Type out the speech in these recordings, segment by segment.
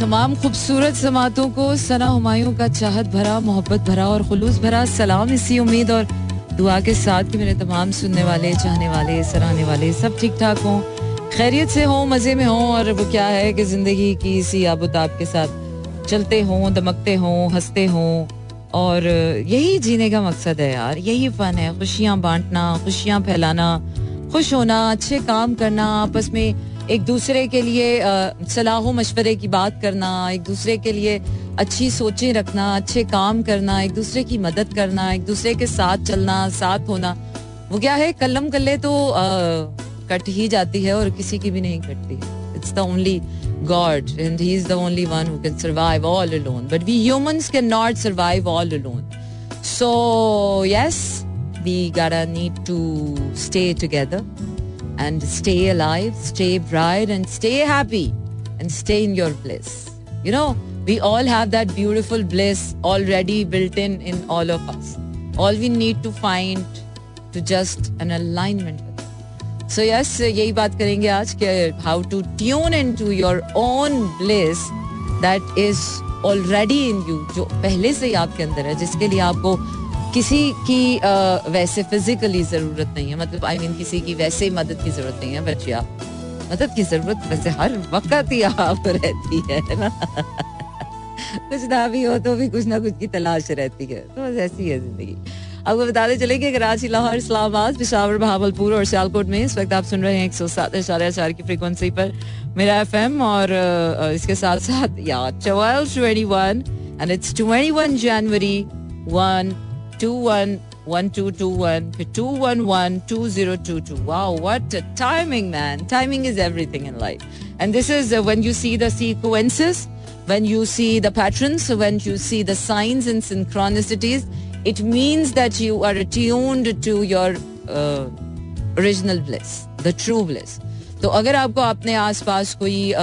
तमाम खूबसूरत समातों को सना हुमायूं का चाहत भरा, मोहब्बत भरा और खुलूस भरा सलाम इसी उम्मीद और दुआ के साथ कि मेरे तमाम सुनने वाले, चाहने वाले, सराहने वाले सब ठीक ठाक हों। खैरियत से हों, मज़े में हों और वो क्या है कि ज़िंदगी की इसी आबोताब के साथ चलते हों, दमकते हों, हँसते हों और यही जीने का मकसद है यार, यही फ़न है। खुशियाँ बांटना, खुशियाँ फैलाना, खुश होना, अच्छे काम करना, आपस में एक दूसरे के लिए सलाह मशवरे की बात करना एक दूसरे के लिए अच्छी सोचें रखना अच्छे काम करना एक दूसरे की मदद करना एक दूसरे के साथ चलना साथ होना वो क्या है कलम कल्ले तो कट ही जाती है और किसी की भी नहीं कटती it's the only God and He is the only one who can survive all alone. But we humans cannot survive all alone. So, yes, we gotta need to stay together and stay alive, stay bright, and stay happy and stay in your bliss. You know, we all have that beautiful bliss already built in in all of us. All we need to find to just an alignment with it. So yes, यही बात करेंगे आज कि how to tune into your own bliss that is already in you जो पहले से ही आपके अंदर है जिसके लिए आपको किसी की आ, वैसे फिजिकली ज़रूरत नहीं है मतलब आई I मीन mean, किसी की वैसे मदद की ज़रूरत नहीं है बट या मदद की ज़रूरत वैसे हर वक्त ही आप रहती है ना? कुछ ना भी हो तो भी कुछ ना कुछ की तलाश रहती है तो बस ऐसी है ज़िंदगी। आपको बताते चले कि कराची लाहौर इस्लामाबाद पिशावर बहावलपुर और सियालकोट में इस वक्त आप सुन रहे हैं एक सौ सात इशारे चार की फ्रिक्वेंसी पर मेरा एफएम और इसके साथ साथ या twelve twenty one and it's twenty one January one two one one two two one फिर two one one two zero two two wow what timing man timing is everything in life and this is when you see the sequences when you see the patterns when you see the signs and synchronicities it means that you are attuned to your uh, original bliss the true bliss तो अगर आपको अपने आसपास कोई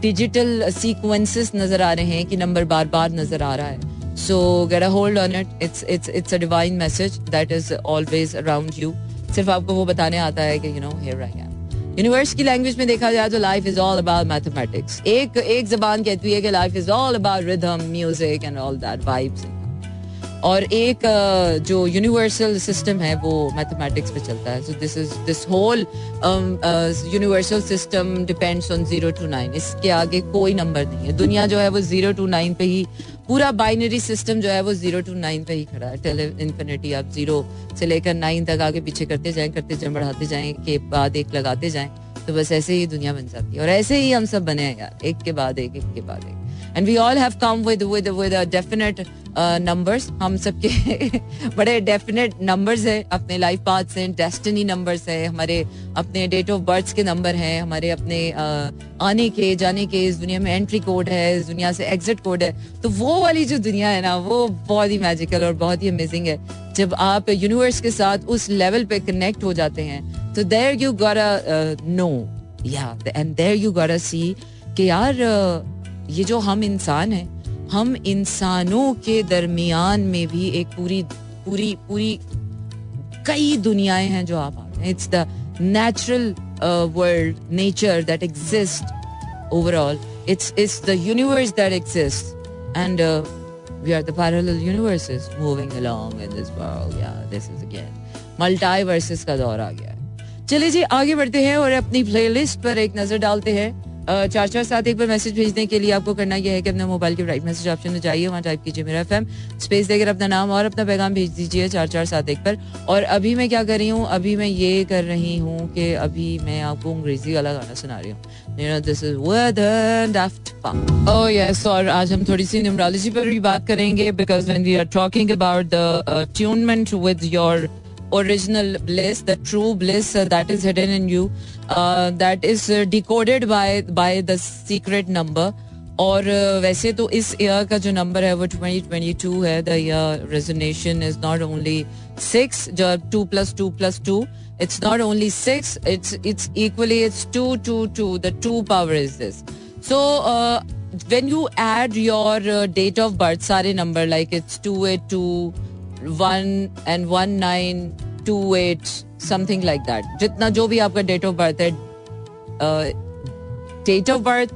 digital sequences नजर आ रहे हैं कि नंबर बार बार नजर आ रहा है So get a hold on it. It's it's it's a divine message that is always around you. सिर्फ़ आपको वो बताने आता है कि you know here I am universe की लैंग्वेज में देखा जाए तो life is all about mathematics एक एक जबान कहती है कि life is all about rhythm music and all that vibes और एक जो यूनिवर्सल सिस्टम है वो मैथमेटिक्स पे चलता है. So this is this whole universal system depends on zero to nine इसके आगे कोई नंबर नहीं है. दुनिया जो है वो ज़ीरो टू नाइन पे ही पूरा बाइनरी सिस्टम जो है वो ज़ीरो टू नाइन पे ही खड़ा है। टेल इन्फिनिटी आप ज़ीरो से लेकर नाइन तक आगे पीछे करते जाएँ करते जाएँ, बढ़ाते जाएँ, के बाद एक लगाते जाएँ तो बस ऐसे ही दुनिया बन जाती है। और ऐसे ही हम सब बने हैं यार, एक के बाद एक एक के बाद एक। And we all have come with with with definite numbers हम सबके बड़े डेफिनेट नंबर्स है अपने लाइफ पाथ से डेस्टिनी नंबर्स है हमारे अपने डेट ऑफ़ बर्थ के नंबर हैं हमारे अपने uh, आने के जाने के इस दुनिया में एंट्री कोड है इस दुनिया से एग्जिट कोड है। तो वो वाली जो दुनिया है ना वो बहुत ही मैजिकल और बहुत ही अमेजिंग है। जब आप यूनिवर्स के साथ उस लेवल पे कनेक्ट हो जाते हैं तो देर यू गोरा नो या and there you gonna see कि यार uh, ये जो हम इंसान हैं, हम इंसानों के दरमियान में भी एक पूरी पूरी पूरी कई दुनियाएँ हैं जो आप आ हैं। It's the natural world nature that exist overall it's it's the universe that exist and we are the parallel universes moving along in this world. Yeah, this is again, multiverses का दौर आ गया है। चलिए जी, आगे बढ़ते हैं और अपनी प्लेलिस्ट पर एक नज़र डालते हैं। चार चार सात एक बार मैसेज भेजने के लिए आपको करना यह है कि अपने मोबाइल के राइट मैसेज ऑप्शन में जाइए वहाँ टाइप कीजिए मेरा एफ़ स्पेस देकर अपना नाम और अपना पैगाम भेज दीजिए चार चार सात एक पर और अभी मैं क्या कर रही हूँ अभी मैं ये कर रही हूँ कि अभी मैं आपको अंग्रेज़ी वाला गाना सुना रही हूँ। दिस इज़ Oh yes, और आज हम थोड़ी सी न्यूमरोलॉजी पर भी बात करेंगे because when we are talking about the attunement with your original bliss, the true bliss uh, that is hidden in you, uh, that is uh, decoded by by the secret number. और uh, वैसे तो इस year का जो number है वो 2022 है the year resonation is not only six जो two plus two plus two it's not only six it's it's equally it's two two two the two power is this so when you add your uh, date of birth सारे number like it's 282 one and one nine two eight something like that जितना जो भी आपका date of birth है date of birth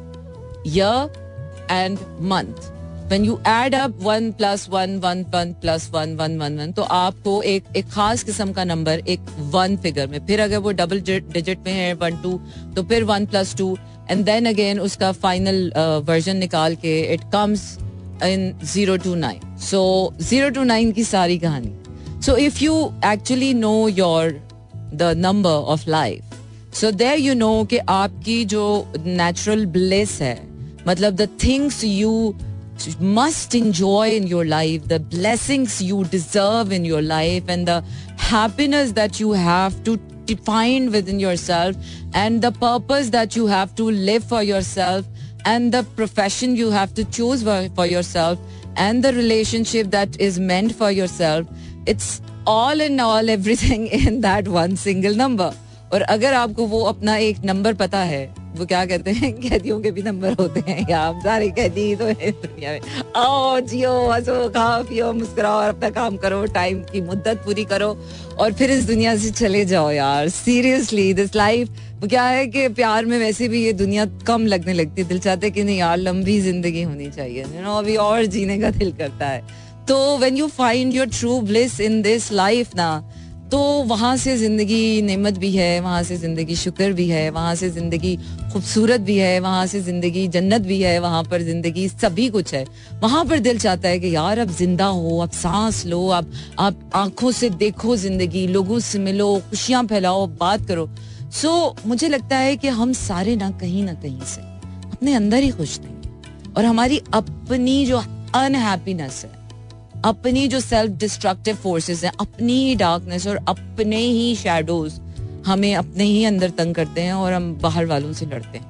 year and month when you add up one plus one one one plus one one one one तो आपको एक एक खास किस्म का नंबर एक वन फिगर में। फिर अगर वो डबल डिजिट में है वन टू तो फिर one plus two and then again उसका फाइनल वर्जन uh, निकाल के it comes in zero two nine so zero two nine की सारी कहानी so if you actually know your the number of life so there you know कि आपकी जो natural bless है मतलब the things you must enjoy in your life, the blessings you deserve in your life, and the happiness that you have to find within yourself, and the purpose that you have to live for yourself, and the profession you have to choose for, for yourself, and the relationship that is meant for yourself. It's all in all everything in that one single number. और अगर आपको वो अपना एक number पता है वो क्या कहते हैं? कैदियों के भी नंबर होते हैं। या आप सारे कैदी तो दुनिया में आओ, जियो, हंसो, खाओ, पियो, मुस्कुराओ और अपना काम करो टाइम की मुद्दत पूरी करो और फिर इस दुनिया से चले जाओ यार। सीरियसली दिस लाइफ वो क्या है कि प्यार में वैसे भी ये दुनिया कम लगने लगती है। दिल चाहते कि नहीं यार, लंबी ज़िंदगी होनी चाहिए। यू नो अभी और जीने का दिल करता है। तो when you find your true bliss in this life ना तो वहाँ से ज़िंदगी नेमत भी है, वहाँ से ज़िंदगी शुक्र भी है, वहाँ से ज़िंदगी खूबसूरत भी है, वहाँ से ज़िंदगी जन्नत भी है, वहाँ पर ज़िंदगी सभी कुछ है। वहाँ पर दिल चाहता है कि यार अब ज़िंदा हो, अब सांस लो, अब आप आँखों से देखो ज़िंदगी, लोगों से मिलो, खुशियाँ फैलाओ बात करो। सो मुझे लगता है कि हम सारे ना कहीं ना कहीं से अपने अंदर ही खुश नहीं और हमारी अपनी जो अनहैप्पीनेस है अपनी जो सेल्फ डिस्ट्रक्टिव फोर्सेस हैं अपनी ही डार्कनेस और अपने ही शेडोज हमें अपने ही अंदर तंग करते हैं और हम बाहर वालों से लड़ते हैं।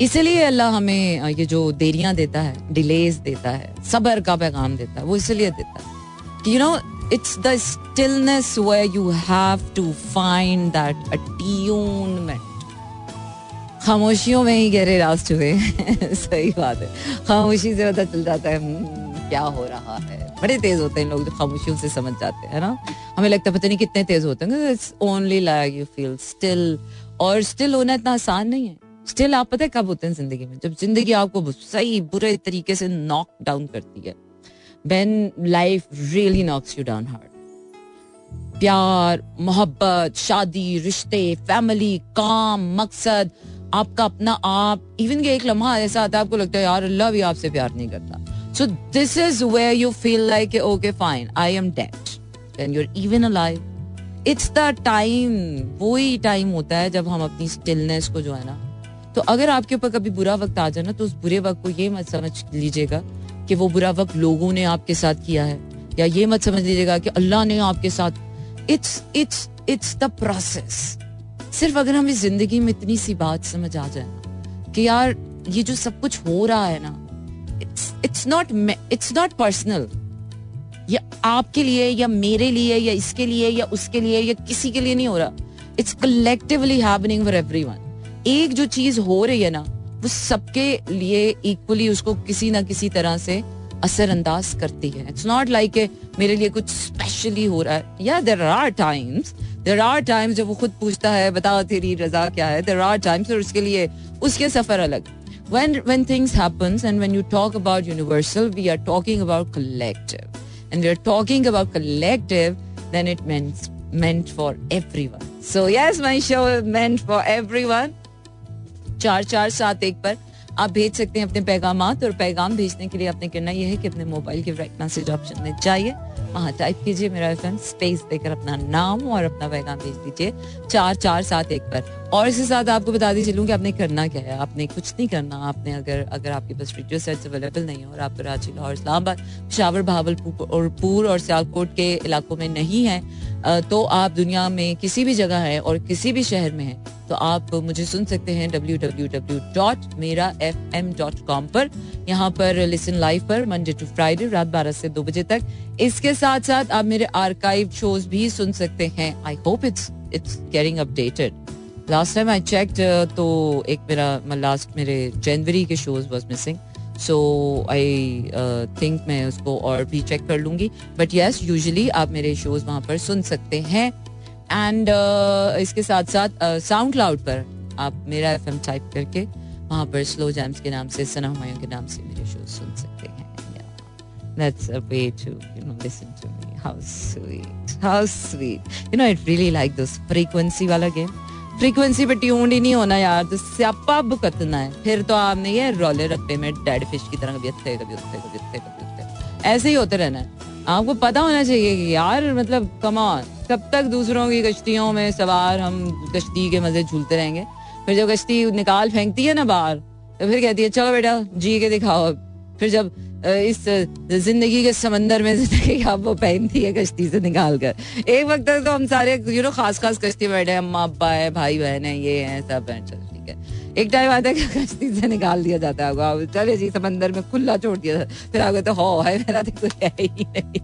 इसलिए अल्लाह हमें ये जो देरियाँ देता है डिलेज देता है सबर का पैगाम देता है वो इसलिए देता है you know it's the stillness way you have to find that attunement खामोशियों में ही गहरे रास्ते हुए सही बात है। खामोशी से पता चल जाता है हम्म, क्या हो रहा है? बड़े तेज होते हैं लोग जो खामोशियों से समझ जाते हैं ना? हमें लगता है पता नहीं कितने तेज होते हैं it's only like you feel still और स्टिल होना इतना आसान नहीं है। स्टिल आप पता है कब होते हैं ज़िंदगी में? जब ज़िंदगी आपको सही, बुरे तरीके से नॉक डाउन करती है when life really knocks you down hard प्यार, मोहब्बत, शादी, रिश्ते फैमिली काम, मकसद, आपका अपना आप इवन के एक लम्हा ऐसा आता है, आपको लगता है, यार, अल्लाह भी आपसे प्यार नहीं करता। So this is where you feel like, okay, fine, I am dead. Then you're even alive. It's the time, वही टाइम होता है जब हम अपनी स्टिलनेस को जो है ना तो अगर आपके ऊपर कभी बुरा वक्त आ जाए ना तो उस बुरे वक्त को ये मत समझ लीजिएगा कि वो बुरा वक्त लोगों ने आपके साथ किया है या ये मत समझ लीजिएगा कि अल्लाह ने आपके साथ it's it's it's the process सिर्फ़ अगर हमें ज़िंदगी में इतनी सी बात समझ आ जाए कि यार ये जो सब कुछ हो रहा है ना it's not it's not personal या आपके लिए, या मेरे लिए, या इसके लिए, या उसके लिए, या किसी के लिए नहीं हो रहा. इट्स कलेक्टिवली हैपनिंग फॉर एक जो चीज़ हो रही है ना, वो सबके लिए इक्वली उसको किसी ना किसी तरह से असरअंदाज करती है. इट्स नॉट लाइक मेरे लिए कुछ स्पेशली हो रहा है. या there are times there are times जब वो खुद पूछता है बताओ तेरी रजा क्या है? देर आर टाइम्स और उसके लिए, उसके सफ़र अलग. when when things happens and when you talk about universal we are talking about collective and we are talking about collective then it means meant for everyone so yes my show is meant for everyone चार चार सात एक पर आप भेज सकते हैं अपने पैगाम और पैगाम भेजने के लिए आपने करना यह है कि अपने मोबाइल के राइट मैसेज ऑप्शन में जाइए वहाँ टाइप कीजिए मेरा एफ स्पेस देकर अपना नाम और अपना पैगाम भेज दीजिए चार चार सात एक पर और इसके साथ आपको बता दी चलूँ कि आपने करना क्या है? आपने कुछ नहीं करना। आपने अगर अगर आपके पास रेडियो सेट्स अवेलेबल नहीं है और आप कराची, लाहौर, इस्लामाबाद शावर भावलपुर और पूर और सियालकोट के इलाकों में नहीं है तो आप दुनिया में किसी भी जगह है और किसी भी शहर में है तो आप मुझे सुन सकते हैं W W W dot Mera F M dot com पर। यहाँ पर लिसन लाइव पर मंडे टू फ्राइडे रात बारह से दो बजे तक। इसके साथ साथ आप मेरे आर्काइव शोज़ भी सुन सकते हैं। I hope it's it's getting updated last time I check तो एक मेरा लास्ट मेरे जनवरी के shows was missing so I think मैं उसको और भी चेक कर लूँगी बट येस यूजली आप मेरे शोज़ वहाँ पर सुन सकते हैं एंड uh, इसके साथ साथ साउंड uh, क्लाउड पर आप मेरा एफ़ टाइप करके वहाँ पर स्लो जैम्स के नाम से सना हुमायूं के नाम से मेरे शो सुन सकते हैं That's a way to, you know, listen to me. How sweet. How sweet. You know, I really like this frequency वाला game. फ्रीक्वेंसी पे ट्यून्ड ही नहीं होना यार तो स्यापा भुगतना है। फिर तो आपने ये रोले रप्पे में डेड फ़िश की तरह कभी उत्थे कभी उत्थे कभी उत्थे कभी उत्थे ऐसे ही होते रहना है। आपको पता होना चाहिए कि यार मतलब कमान कब तक दूसरों की कश्तियों में सवार हम कश्ती के मज़े झूलते रहेंगे? फिर जब कश्ती निकाल फेंकती है ना बाहर तो फिर कहती है, चलो बेटा, जी के दिखाओ फिर जब इस ज़िंदगी के समंदर में ज़िंदगी आप वो पहनती है, कश्ती से निकाल कर। एक वक्त तक तो हम सारे यू नो खास खास कश्ती बैठे अम्मा अब्बा है भाई बहन है, ये है, सब है, चल, ठीक है। एक टाइम आता है कश्ती से निकाल दिया जाता है आपको चले जी, समंदर में खुला छोड़ दिया फिर आपको तो हो, है, मेरा तो कुछ है ही नहीं।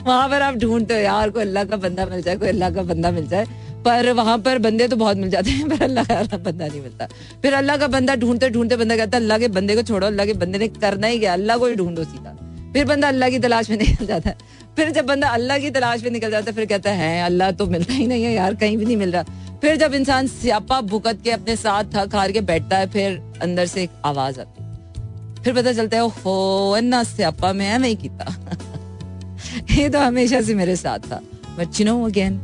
वहाँ पर आप ढूंढते हो, यार, कोई अल्लाह का बंदा मिल जाए, कोई अल्लाह का बंदा मिल जाए। पर वहाँ पर बंदे तो बहुत मिल जाते हैं, पर अल्लाह का बंदा नहीं मिलता। फिर अल्लाह का बंदा ढूंढते ढूंढते बंदा कहता है अल्लाह के बंदे को छोड़ो, अल्लाह के बंदे ने करना ही क्या? अल्लाह को ही ढूंढो सीधा। फिर बंदा अल्लाह की तलाश में निकल जाता है। फिर जब बंदा अल्लाह की तलाश में निकल जाता है, फिर कहता है अल्लाह तो मिलता ही नहीं है यार, कहीं भी नहीं मिल रहा। फिर जब इंसान स्यापा भुकत के अपने साथ थक हार के बैठता है, फिर अंदर से एक आवाज़ आती फिर पता चलता है हो अन्ना स्यापा, में है मैं ही ये तो हमेशा से मेरे साथ था। बट अगेन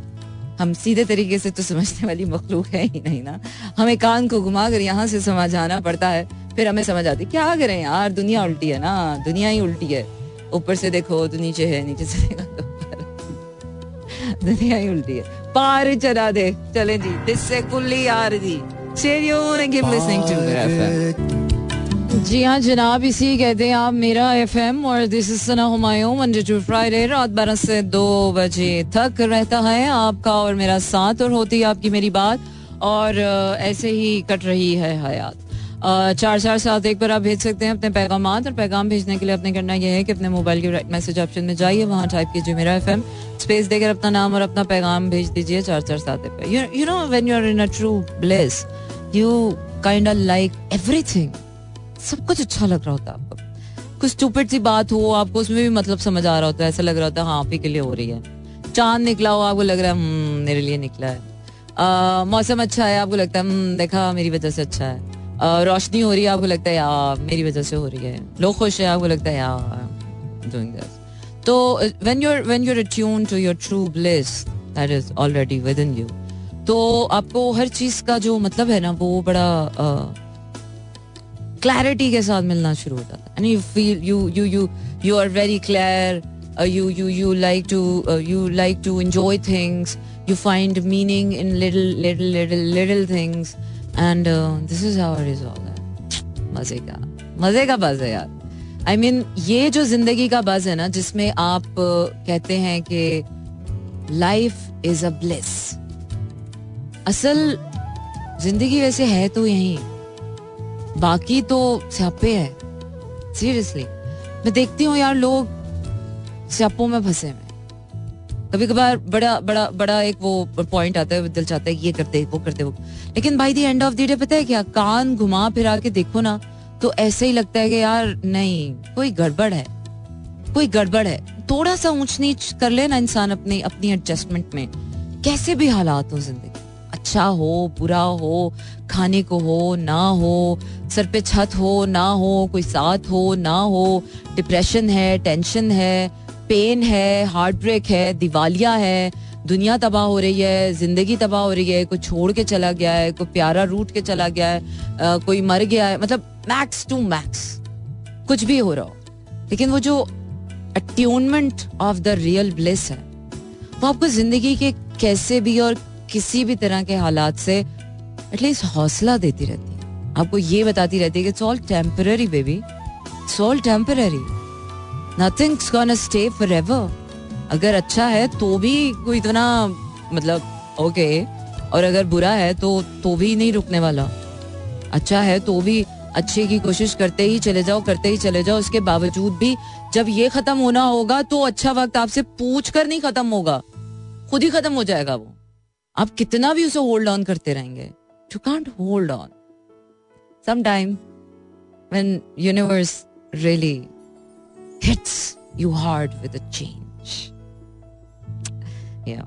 हम सीधे तरीके से तो समझने वाली मखलूक है ही नहीं ना। हमें कान को घुमा कर यहाँ से समझ आना पड़ता है फिर हमें समझ आती क्या करें यार? दुनिया उल्टी है ना दुनिया ही उल्टी है। ऊपर से देखो तो नीचे है नीचे से देखो तो दुनिया ही उल्टी है। पार चला दे चले जी दिस से कुल्ली यार जी। गिव लिसनिंग टू मेरा जी हाँ जनाब, इसी कहते हैं आप मेरा एफ़ एम और this is Sana Humayun Monday to Friday रात बारह से दो बजे तक रहता है आपका और मेरा साथ और होती है आपकी मेरी बात और ऐसे ही कट रही है हयात। चार चार सात एक पर आप भेज सकते हैं अपने पैगाम और पैगाम भेजने के लिए अपने करना यह है कि अपने मोबाइल के राइट मैसेज ऑप्शन में जाइए, वहाँ टाइप कीजिए मेरा एफ़ एम स्पेस देकर अपना नाम और अपना पैगाम भेज दीजिए चार चार सात पे you know when you are in a true bliss you kind like everything सब कुछ अच्छा लग रहा होता है आपको। कुछ स्टूपिड सी बात हो आपको उसमें भी मतलब समझ आ रहा होता है ऐसा लग रहा होता है हाँ आप ही के लिए हो रही है। चाँद निकला हो आपको लग रहा है हम्म, मेरे लिए निकला है। मौसम अच्छा है आपको लगता है हम्म, देखा मेरी वजह से अच्छा है। रोशनी हो रही है आपको लगता है यार मेरी वजह से हो रही है। लोग खुश है आपको लगता है यार तो when you're when you're attune to your true bliss that is already within you तो आपको हर चीज़ का जो मतलब है ना वो बड़ा क्लैरिटी के साथ मिलना शुरू हो जाता and you feel you you you you are very clear you you you like to you like to enjoy things you find meaning in little little little little things and this is our is all मज़े का मज़े का बज है यार। I mean ये जो ज़िंदगी का बज है ना, जिसमें आप uh, कहते हैं कि लाइफ इज़ अ ब्लेस असल ज़िंदगी वैसे है तो यहीं। बाकी तो स्यापे है। सीरियसली मैं देखती हूँ यार लोग स्यापों में फंसे हुए। कभी कभार बड़ा बड़ा बड़ा एक वो पॉइंट आता है दिल चाहता है ये करते वो करते वो। लेकिन by the end of the day पता है क्या? कान घुमा फिरा के देखो ना तो ऐसे ही लगता है कि यार नहीं, कोई गड़बड़ है। कोई गड़बड़ है। थोड़ा सा ऊंच नीच कर ले ना इंसान अपने, अपनी एडजस्टमेंट में। कैसे भी हालात हो ज़िंदगी। अच्छा हो, बुरा हो खाने को हो ना हो सर पे छत हो ना हो कोई साथ हो ना हो डिप्रेशन है टेंशन है पेन है हार्ट ब्रेक है दिवालिया है दुनिया तबाह हो रही है ज़िंदगी तबाह हो रही है कोई छोड़ के चला गया है कोई प्यारा रूट के चला गया है आ, कोई मर गया है मतलब मैक्स टू मैक्स कुछ भी हो रहा हो। लेकिन वो जो attunement of the real bliss है वो आपको ज़िंदगी के कैसे भी और किसी भी तरह के हालात से एटलीस्ट हौसला देती रहती है। आपको ये बताती रहती है कि it's all temporary baby it's all temporary nothing's gonna stay forever अगर अच्छा है तो भी कोई इतना मतलब ओके और अगर बुरा है तो तो भी नहीं रुकने वाला। अच्छा है तो भी अच्छे की कोशिश करते ही चले जाओ, करते ही चले जाओ। उसके बावजूद भी जब ये खत्म होना होगा तो अच्छा वक्त आपसे पूछ कर नहीं खत्म होगा। खुद ही खत्म हो जाएगा वो। आप कितना भी उसे होल्ड ऑन करते रहेंगे। You can't hold on sometime when universe really hits you hard with a change या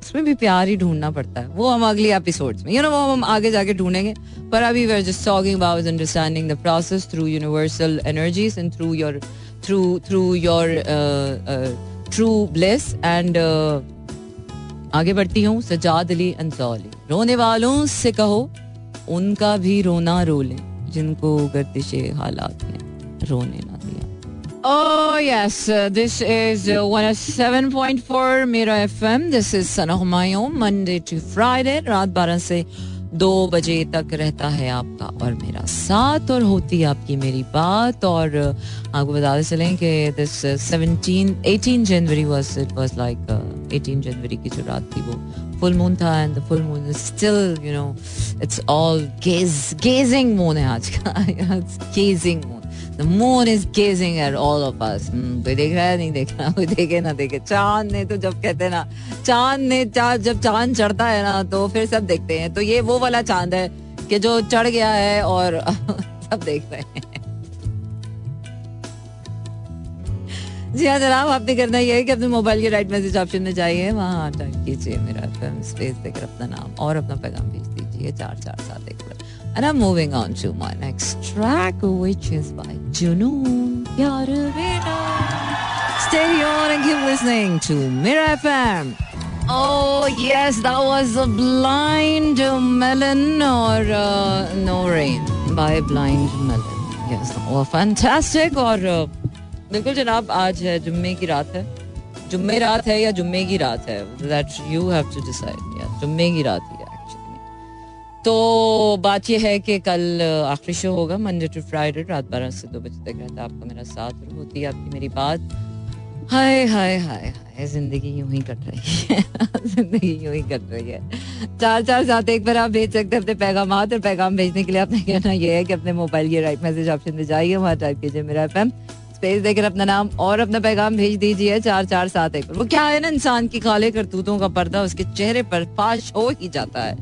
उसमें भी प्यार ही ढूंढना पड़ता है। वो हम अगली एपिसोड्स में यू नो वो हम आगे जाके ढूंढेंगे। पर अभी we are just talking about understanding the process through universal energies and through your through through your true bliss and आगे बढ़ती हूँ, सजाद अली अंसौली रोने वालों से कहो उनका भी रोना रो लें जिनको गर्दिश हालात में रोने ना दिया Oh yes, uh, this is uh, 107.4 Mira FM. This is Sana Humayun, Monday to Friday, रात 12 से दो बजे तक रहता है आपका और मेरा साथ और होती है आपकी मेरी बात और आपको बताते चलें कि this seventeen eighteen January was it was like eighteen January की जो रात थी वो फुल मून था and the full moon is still you know it's all gaze gazing moon है आज का gazing moon moon. Is gazing at all of us. Hmm, कोई देख रहा है? नहीं देख रहा। कोई देखे ना देखे। चाँद ने तो जब कहते हैं ना चाँद ने चाँद जब चाँद चढ़ता है ना तो फिर सब देखते हैं। तो ये वो वाला चाँद है कि जो चढ़ गया है और सब देख रहे हैं। जी हाँ जनाब आपने करना ये है कि अपने मोबाइल के राइट मैसेज ऑप्शन में जाइए वहाँ टाइप कीजिए मेरा स्पेस देकर अपना नाम और अपना पैगाम भेज दीजिए चार चार सात एक And I'm moving on to my next track, which is by Junoon Yaravina. Stay on and keep listening to Mira FM. Oh, yes, that was a blind melon or uh, no rain by blind melon. Yes, oh, fantastic. और uh, बिल्कुल जनाब, आज है जुम्मे की रात है। जुम्मे रात है या जुम्मे की रात है? That you have to decide या जुम्मे की रात ही है एक्चुअली तो बात यह है कि कल आखिरी शो होगा मंडे टू फ्राइडे रात बारह से दो बजे तक रहता है आपका मेरा साथ होती है आपकी मेरी बात। हाय हाय हाय हाय, ज़िंदगी यूँ ही कट रही है। ज़िंदगी यूँ ही कट रही है। चार चार साथ एक बार आप भेज सकते हैं अपने पैगाम और पैगाम भेजने के लिए आपने कहना यह है कि अपने मोबाइल के राइट मैसेज ऑप्शन में जाइए वहाँ टाइप कीजिए मेरा एफ़ स्पेस देकर अपना नाम और अपना पैगाम भेज दीजिए, चार चार सात एक वो क्या है ना इंसान की काले करतूतों का पर्दा, उसके चेहरे पर फाश हो ही जाता है।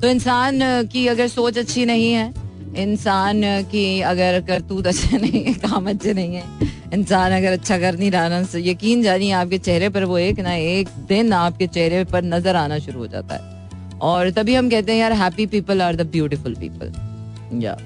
तो इंसान की अगर सोच अच्छी नहीं है, इंसान की अगर करतूत अच्छे नहीं है, काम अच्छे नहीं है, इंसान अगर अच्छा कर नहीं रहा ना तो यकीन जानिए आपके चेहरे पर वो एक ना एक दिन आपके चेहरे पर नज़र आना शुरू हो जाता है। और तभी हम कहते हैं, यार happy people are the beautiful people या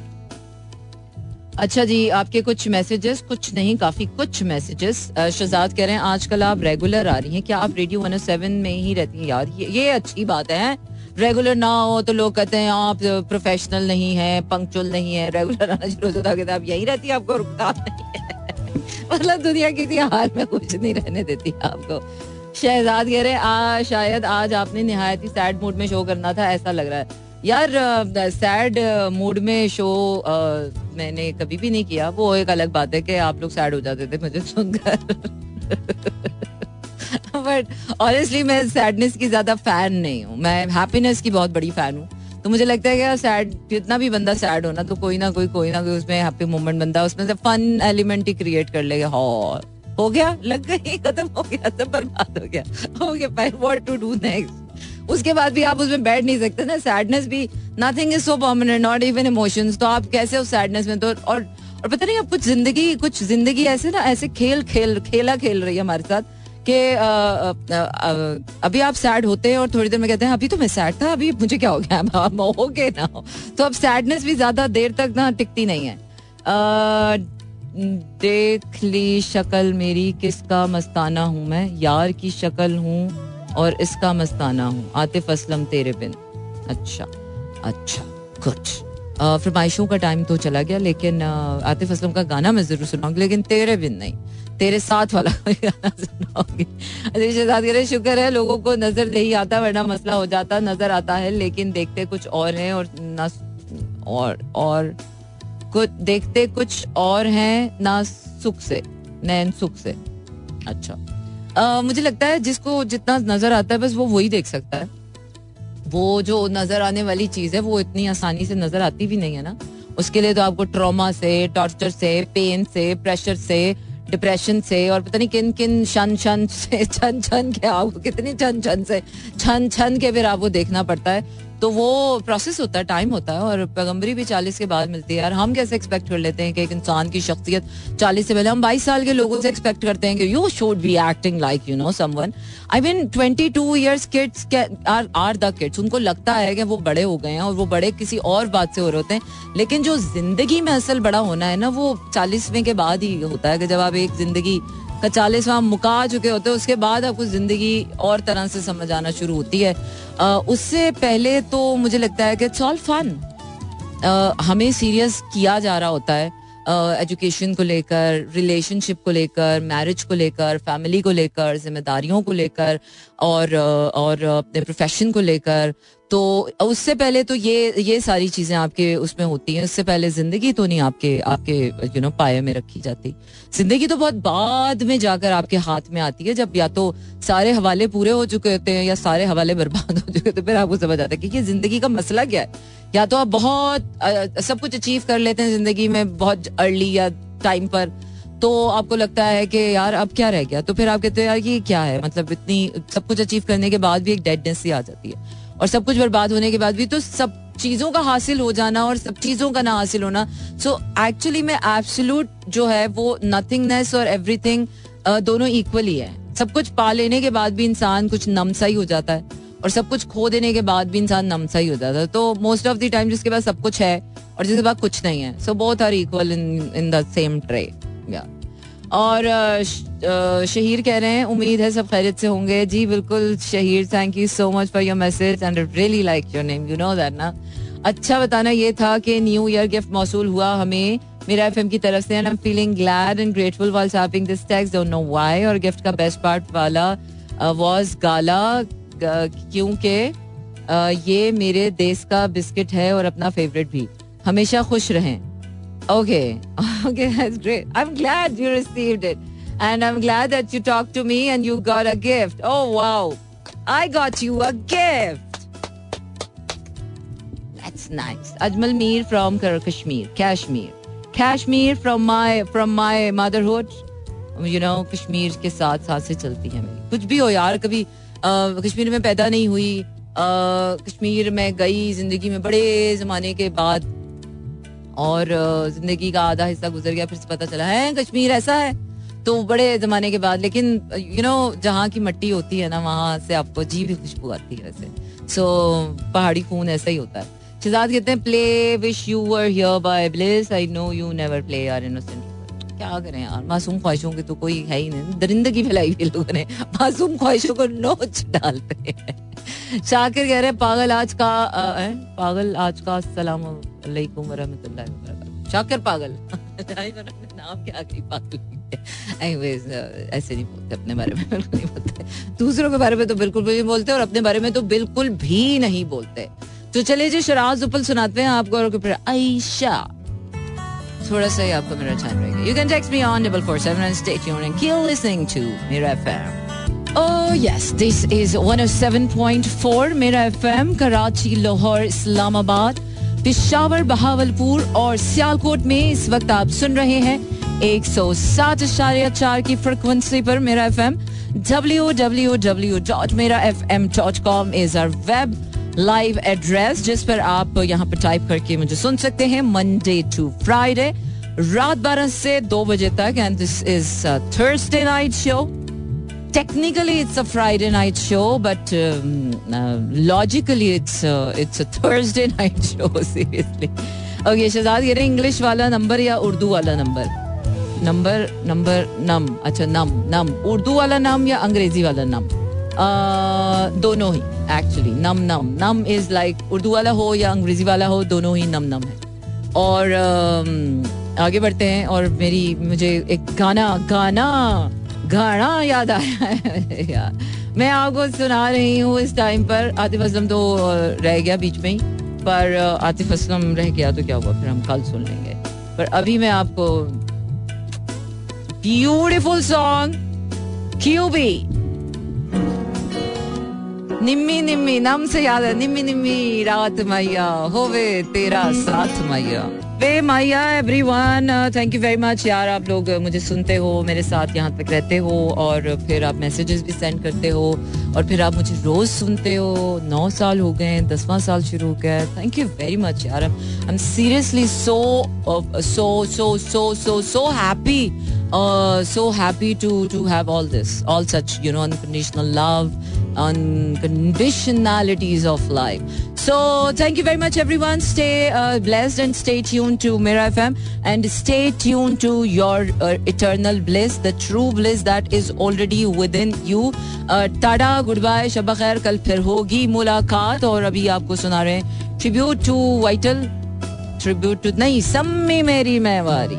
अच्छा जी आपके कुछ मैसेजेस कुछ नहीं काफ़ी कुछ मैसेजेस शहजाद कह रहे हैं आजकल आप रेगुलर आ रही हैं। क्या आप रेडियो वन सेवन में ही रहती हैं? यार ये, ये अच्छी बात है। रेगुलर ना हो तो लोग कहते हैं आप प्रोफेशनल नहीं है पंक्चुअल नहीं है। रेगुलर आना शुरू होता है आप यही रहती है आपको रुकता नहीं है। मतलब दुनिया किसी हाल में कुछ नहीं रहने देती आपको। शहजाद कह रहे आ शायद आज आपने निहायत ही सैड मूड में शो करना था ऐसा लग रहा है। यार सैड मूड में शो मैंने कभी भी नहीं किया। वो एक अलग बात है कि आप लोग सैड हो जाते थे मुझे सुनकर। बट ऑनेस्टली मैं सैडनेस की ज़्यादा फ़ैन नहीं हूँ। मैं हैप्पीनेस की बहुत बड़ी फ़ैन हूँ। तो मुझे लगता है कि सैड जितना भी बंदा सैड हो ना तो कोई ना कोई कोई ना कोई उसमें हैप्पी मोमेंट बनता उसमें से फन एलिमेंट ही क्रिएट कर लेगा। हो गया? लग गई? खत्म हो गया? सब बर्बाद हो गया। हो गया व्हाट टू डू नेक्स्ट उसके बाद भी आप उसमें बैठ नहीं सकते ना सैडनेस भी nothing is so permanent not even emotions तो आप कैसे उस सैडनेस में? तो और और पता नहीं, अब कुछ ज़िंदगी कुछ ज़िंदगी ऐसे ना, ऐसे खेल खेल, खेला खेल रही है हमारे साथ कि अभी आप सैड होते हैं और थोड़ी देर में कहते हैं, अभी तो मैं सैड था, अभी मुझे क्या हो गया? गए ना। तो अब सैडनेस भी ज़्यादा देर तक ना टिकती नहीं है। देख ली शक्ल मेरी, किसका मस्ताना हूँ मैं? यार की शक्ल हूँ। और इसका मस्ताना हूँ। आतिफ असलम, तेरे बिन। अच्छा अच्छा गुड फरमाइशों का टाइम तो चला गया, लेकिन आतिफ असलम का गाना मैं ज़रूर सुनाऊँगी, लेकिन तेरे बिन नहीं, तेरे साथ वाला गाना सुनाऊँगी। सुनाओगे शुक्र है, लोगों को नज़र नहीं आता, वरना मसला हो जाता, नज़र आता है, लेकिन देखते कुछ और हैं और ना और और, कुछ, देखते कुछ और हैं, ना सुख से, नैन सुख से। अच्छा। मुझे लगता है जिसको जितना नज़र आता है, बस वो वही देख सकता है। वो जो नज़र आने वाली चीज़ है, वो इतनी आसानी से नज़र आती भी नहीं है ना। उसके लिए तो आपको ट्रॉमा से टॉर्चर से पेन से प्रेशर से डिप्रेशन से और पता नहीं किन किन शन शन से, छन छन के आपको कितनी छन छन से, छन छन के फिर आपको देखना पड़ता है। तो वो प्रोसेस होता है टाइम होता है और पैगम्बरी भी चालीस के बाद मिलती है। यार, हम कैसे एक्सपेक्ट कर लेते हैं कि एक इंसान की शख्सियत चालीस से पहले, हम बाईस साल के लोगों से एक्सपेक्ट करते हैं कि you should be acting like you know someone I mean twenty two years kids are are the kids उनको लगता है कि वो बड़े हो गए हैं और वो बड़े किसी और बात से हो रहे होते हैं। लेकिन जो ज़िंदगी में असल बड़ा होना है ना, वो चालीसवें के बाद ही होता है कि जब आप एक ज़िंदगी का चालीसवा मुका चुके होते हैं, उसके बाद आपको ज़िंदगी और तरह से समझ आना शुरू होती है। उससे पहले तो मुझे लगता है कि इट्स ऑल फन हमें सीरियस किया जा रहा होता है एजुकेशन को लेकर रिलेशनशिप को लेकर मैरिज को लेकर फैमिली को लेकर, जिम्मेदारियों को लेकर और और अपने प्रोफेशन को लेकर तो उससे पहले तो ये ये सारी चीज़ें आपके उसमें होती हैं। उससे पहले ज़िंदगी तो नहीं आपके आपके यू नो पाए में रखी जाती। ज़िंदगी तो बहुत बाद में जाकर आपके हाथ में आती है। जब या तो सारे हवाले पूरे हो चुके होते हैं या सारे हवाले बर्बाद हो चुके तो फिर आपको समझ आता है कि ये ज़िंदगी का मसला क्या है। या तो आप बहुत सब कुछ अचीव कर लेते हैं ज़िंदगी में बहुत अर्ली या टाइम पर। तो आपको लगता है कि यार अब क्या रह गया? तो फिर आप कहते हो, यार ये क्या है? मतलब इतनी, सब कुछ अचीव करने के बाद भी एक डेडनेस सी आ जाती है। और सब कुछ बर्बाद होने के बाद भी तो सब चीज़ों का हासिल हो जाना और सब चीज़ों का ना हासिल होना। सो एक्चुअली में एब्सोल्यूट जो है वो नथिंगनेस और एवरीथिंग दोनों इक्वली है। सब कुछ पा लेने के बाद भी इंसान कुछ नमसा ही हो जाता है और सब कुछ खो देने के बाद भी इंसान नमसा ही हो जाता है। तो मोस्ट ऑफ़ द टाइम जिसके पास सब कुछ है और जिसके पास कुछ नहीं है so both are equal in in the same tray या। और शहीर कह रहे हैं, उम्मीद है सब खैरियत से होंगे। जी, बिल्कुल, Shaheer thank you so much for your message and really like your name you know that ना। अच्छा बताना ये था कि न्यू ईयर गिफ्ट मौसूल हुआ हमें, मेरा एफएम की तरफ़ से and I am feeling glad and grateful while having this text don't know why और गिफ्ट का बेस्ट पार्ट वाला वाज गाला क्योंकि ये मेरे देश का बिस्किट है और अपना फेवरेट भी। हमेशा खुश रहें। Okay okay that's great I am glad you received it and I am glad that you talk to me and you got a gift oh wow I got you a gift That's nice. Ajmal Mir from Kashmir, Kashmir. Kashmir from my from my motherhood. You know, Kashmir के साथ साथ से चलती है मेरी कुछ भी हो यार कभी कश्मीर में पैदा नहीं हुई कश्मीर में गई जिंदगी में बड़े जमाने के बाद और ज़िंदगी का आधा हिस्सा गुजर गया, फिर से पता चला, है, कश्मीर ऐसा है? तो बड़े जमाने के बाद, लेकिन यू नो जहाँ की मट्टी होती है ना, वहाँ से आपको जी भी खुशबू आती है वैसे। सो पहाड़ी खून ऐसा ही होता है। शिजाद कहते हैं play wish you were here by bliss I know you never play are innocent क्या करें यार मासूम ख्वाहिशों की तो कोई है ही नहीं। दरिंदगी फैलाई हुई लोगों ने। मासूम ख्वाहिशों को नोच डालते हैं। शाकिर कह रहे हैं पागल आज का आ, पागल आज का सलाम अलैकुम वरहमतुल्लाहि शाकिर पागल। नाम क्या पागल ऐसे नहीं बोलते अपने बारे में बिल्कुल नहीं बोलते। दूसरों के बारे में तो बिल्कुल भी नहीं बोलते और अपने बारे में तो बिल्कुल भी नहीं बोलते। तो चलिए जी शराज उपल सुनाते हैं आपको और फिर आयशा। थोड़ा सा ही आपको मेरा टाइम रहेगा। You can text me on double four seven and stay tune and keep listening to Mera FM Oh yes, this is 107.4 Mera FM Karachi Lahore Islamabad Peshawar Bahawalpur और सियालकोट में इस वक्त आप सुन रहे हैं एक सौ सात इशारे चार की फ्रिक्वेंसी पर Mera F M W W W live address जिस पर आप यहाँ पर टाइप करके मुझे सुन सकते हैं मंडे टू फ्राइडे रात बारह से दो बजे तक and this is Thursday night show technically it's a friday night show logically it's uh, it's a thursday night show seriously. Okay Shehzad कह रहे इंग्लिश वाला नंबर या उर्दू वाला नंबर नंबर नंबर नम अच्छा नम नम उर्दू वाला नाम या अंग्रेज़ी वाला नाम दोनों ही actually name name. Name is like Urdu वाला हो या अंग्रेज़ी वाला हो, दोनों ही नम नम है। और आगे बढ़ते हैं और मेरी, मुझे एक गाना गाना गाना याद आया है। यार मैं आपको सुना रही हूँ इस टाइम पर। आतिफ असलम तो रह गया बीच में ही। पर आतिफ असलम रह गया तो क्या हुआ? फिर हम कल सुन लेंगे। पर अभी मैं आपको ब्यूटिफुल सॉन्ग क्यूबी निम्मी निम्मी नाम से याद है निम्मी निम्मी रात मैया होवे तेरा साथ मैया वे माया everyone thank you very much यार आप लोग मुझे सुनते हो मेरे साथ यहाँ तक रहते हो और फिर आप मैसेजेस भी सेंड करते हो और फिर आप मुझे रोज सुनते हो नौ साल हो गए दसवां साल शुरू हो गया थैंक यू वेरी मच यार I am seriously so so so so so so happy so happy to to have all this. All such, you know, unconditional love unconditionalities of life. So thank you very much, everyone. Stay uh, blessed and stay tuned to Mira FM and stay tuned to your uh, eternal bliss, the true bliss that is already within you. Uh, tada, goodbye, शब खैर कल फिर होगी मुलाकात और अभी आपको सुना रहे हैं tribute to vital tribute to नहीं सम्मी मेरी मैवारी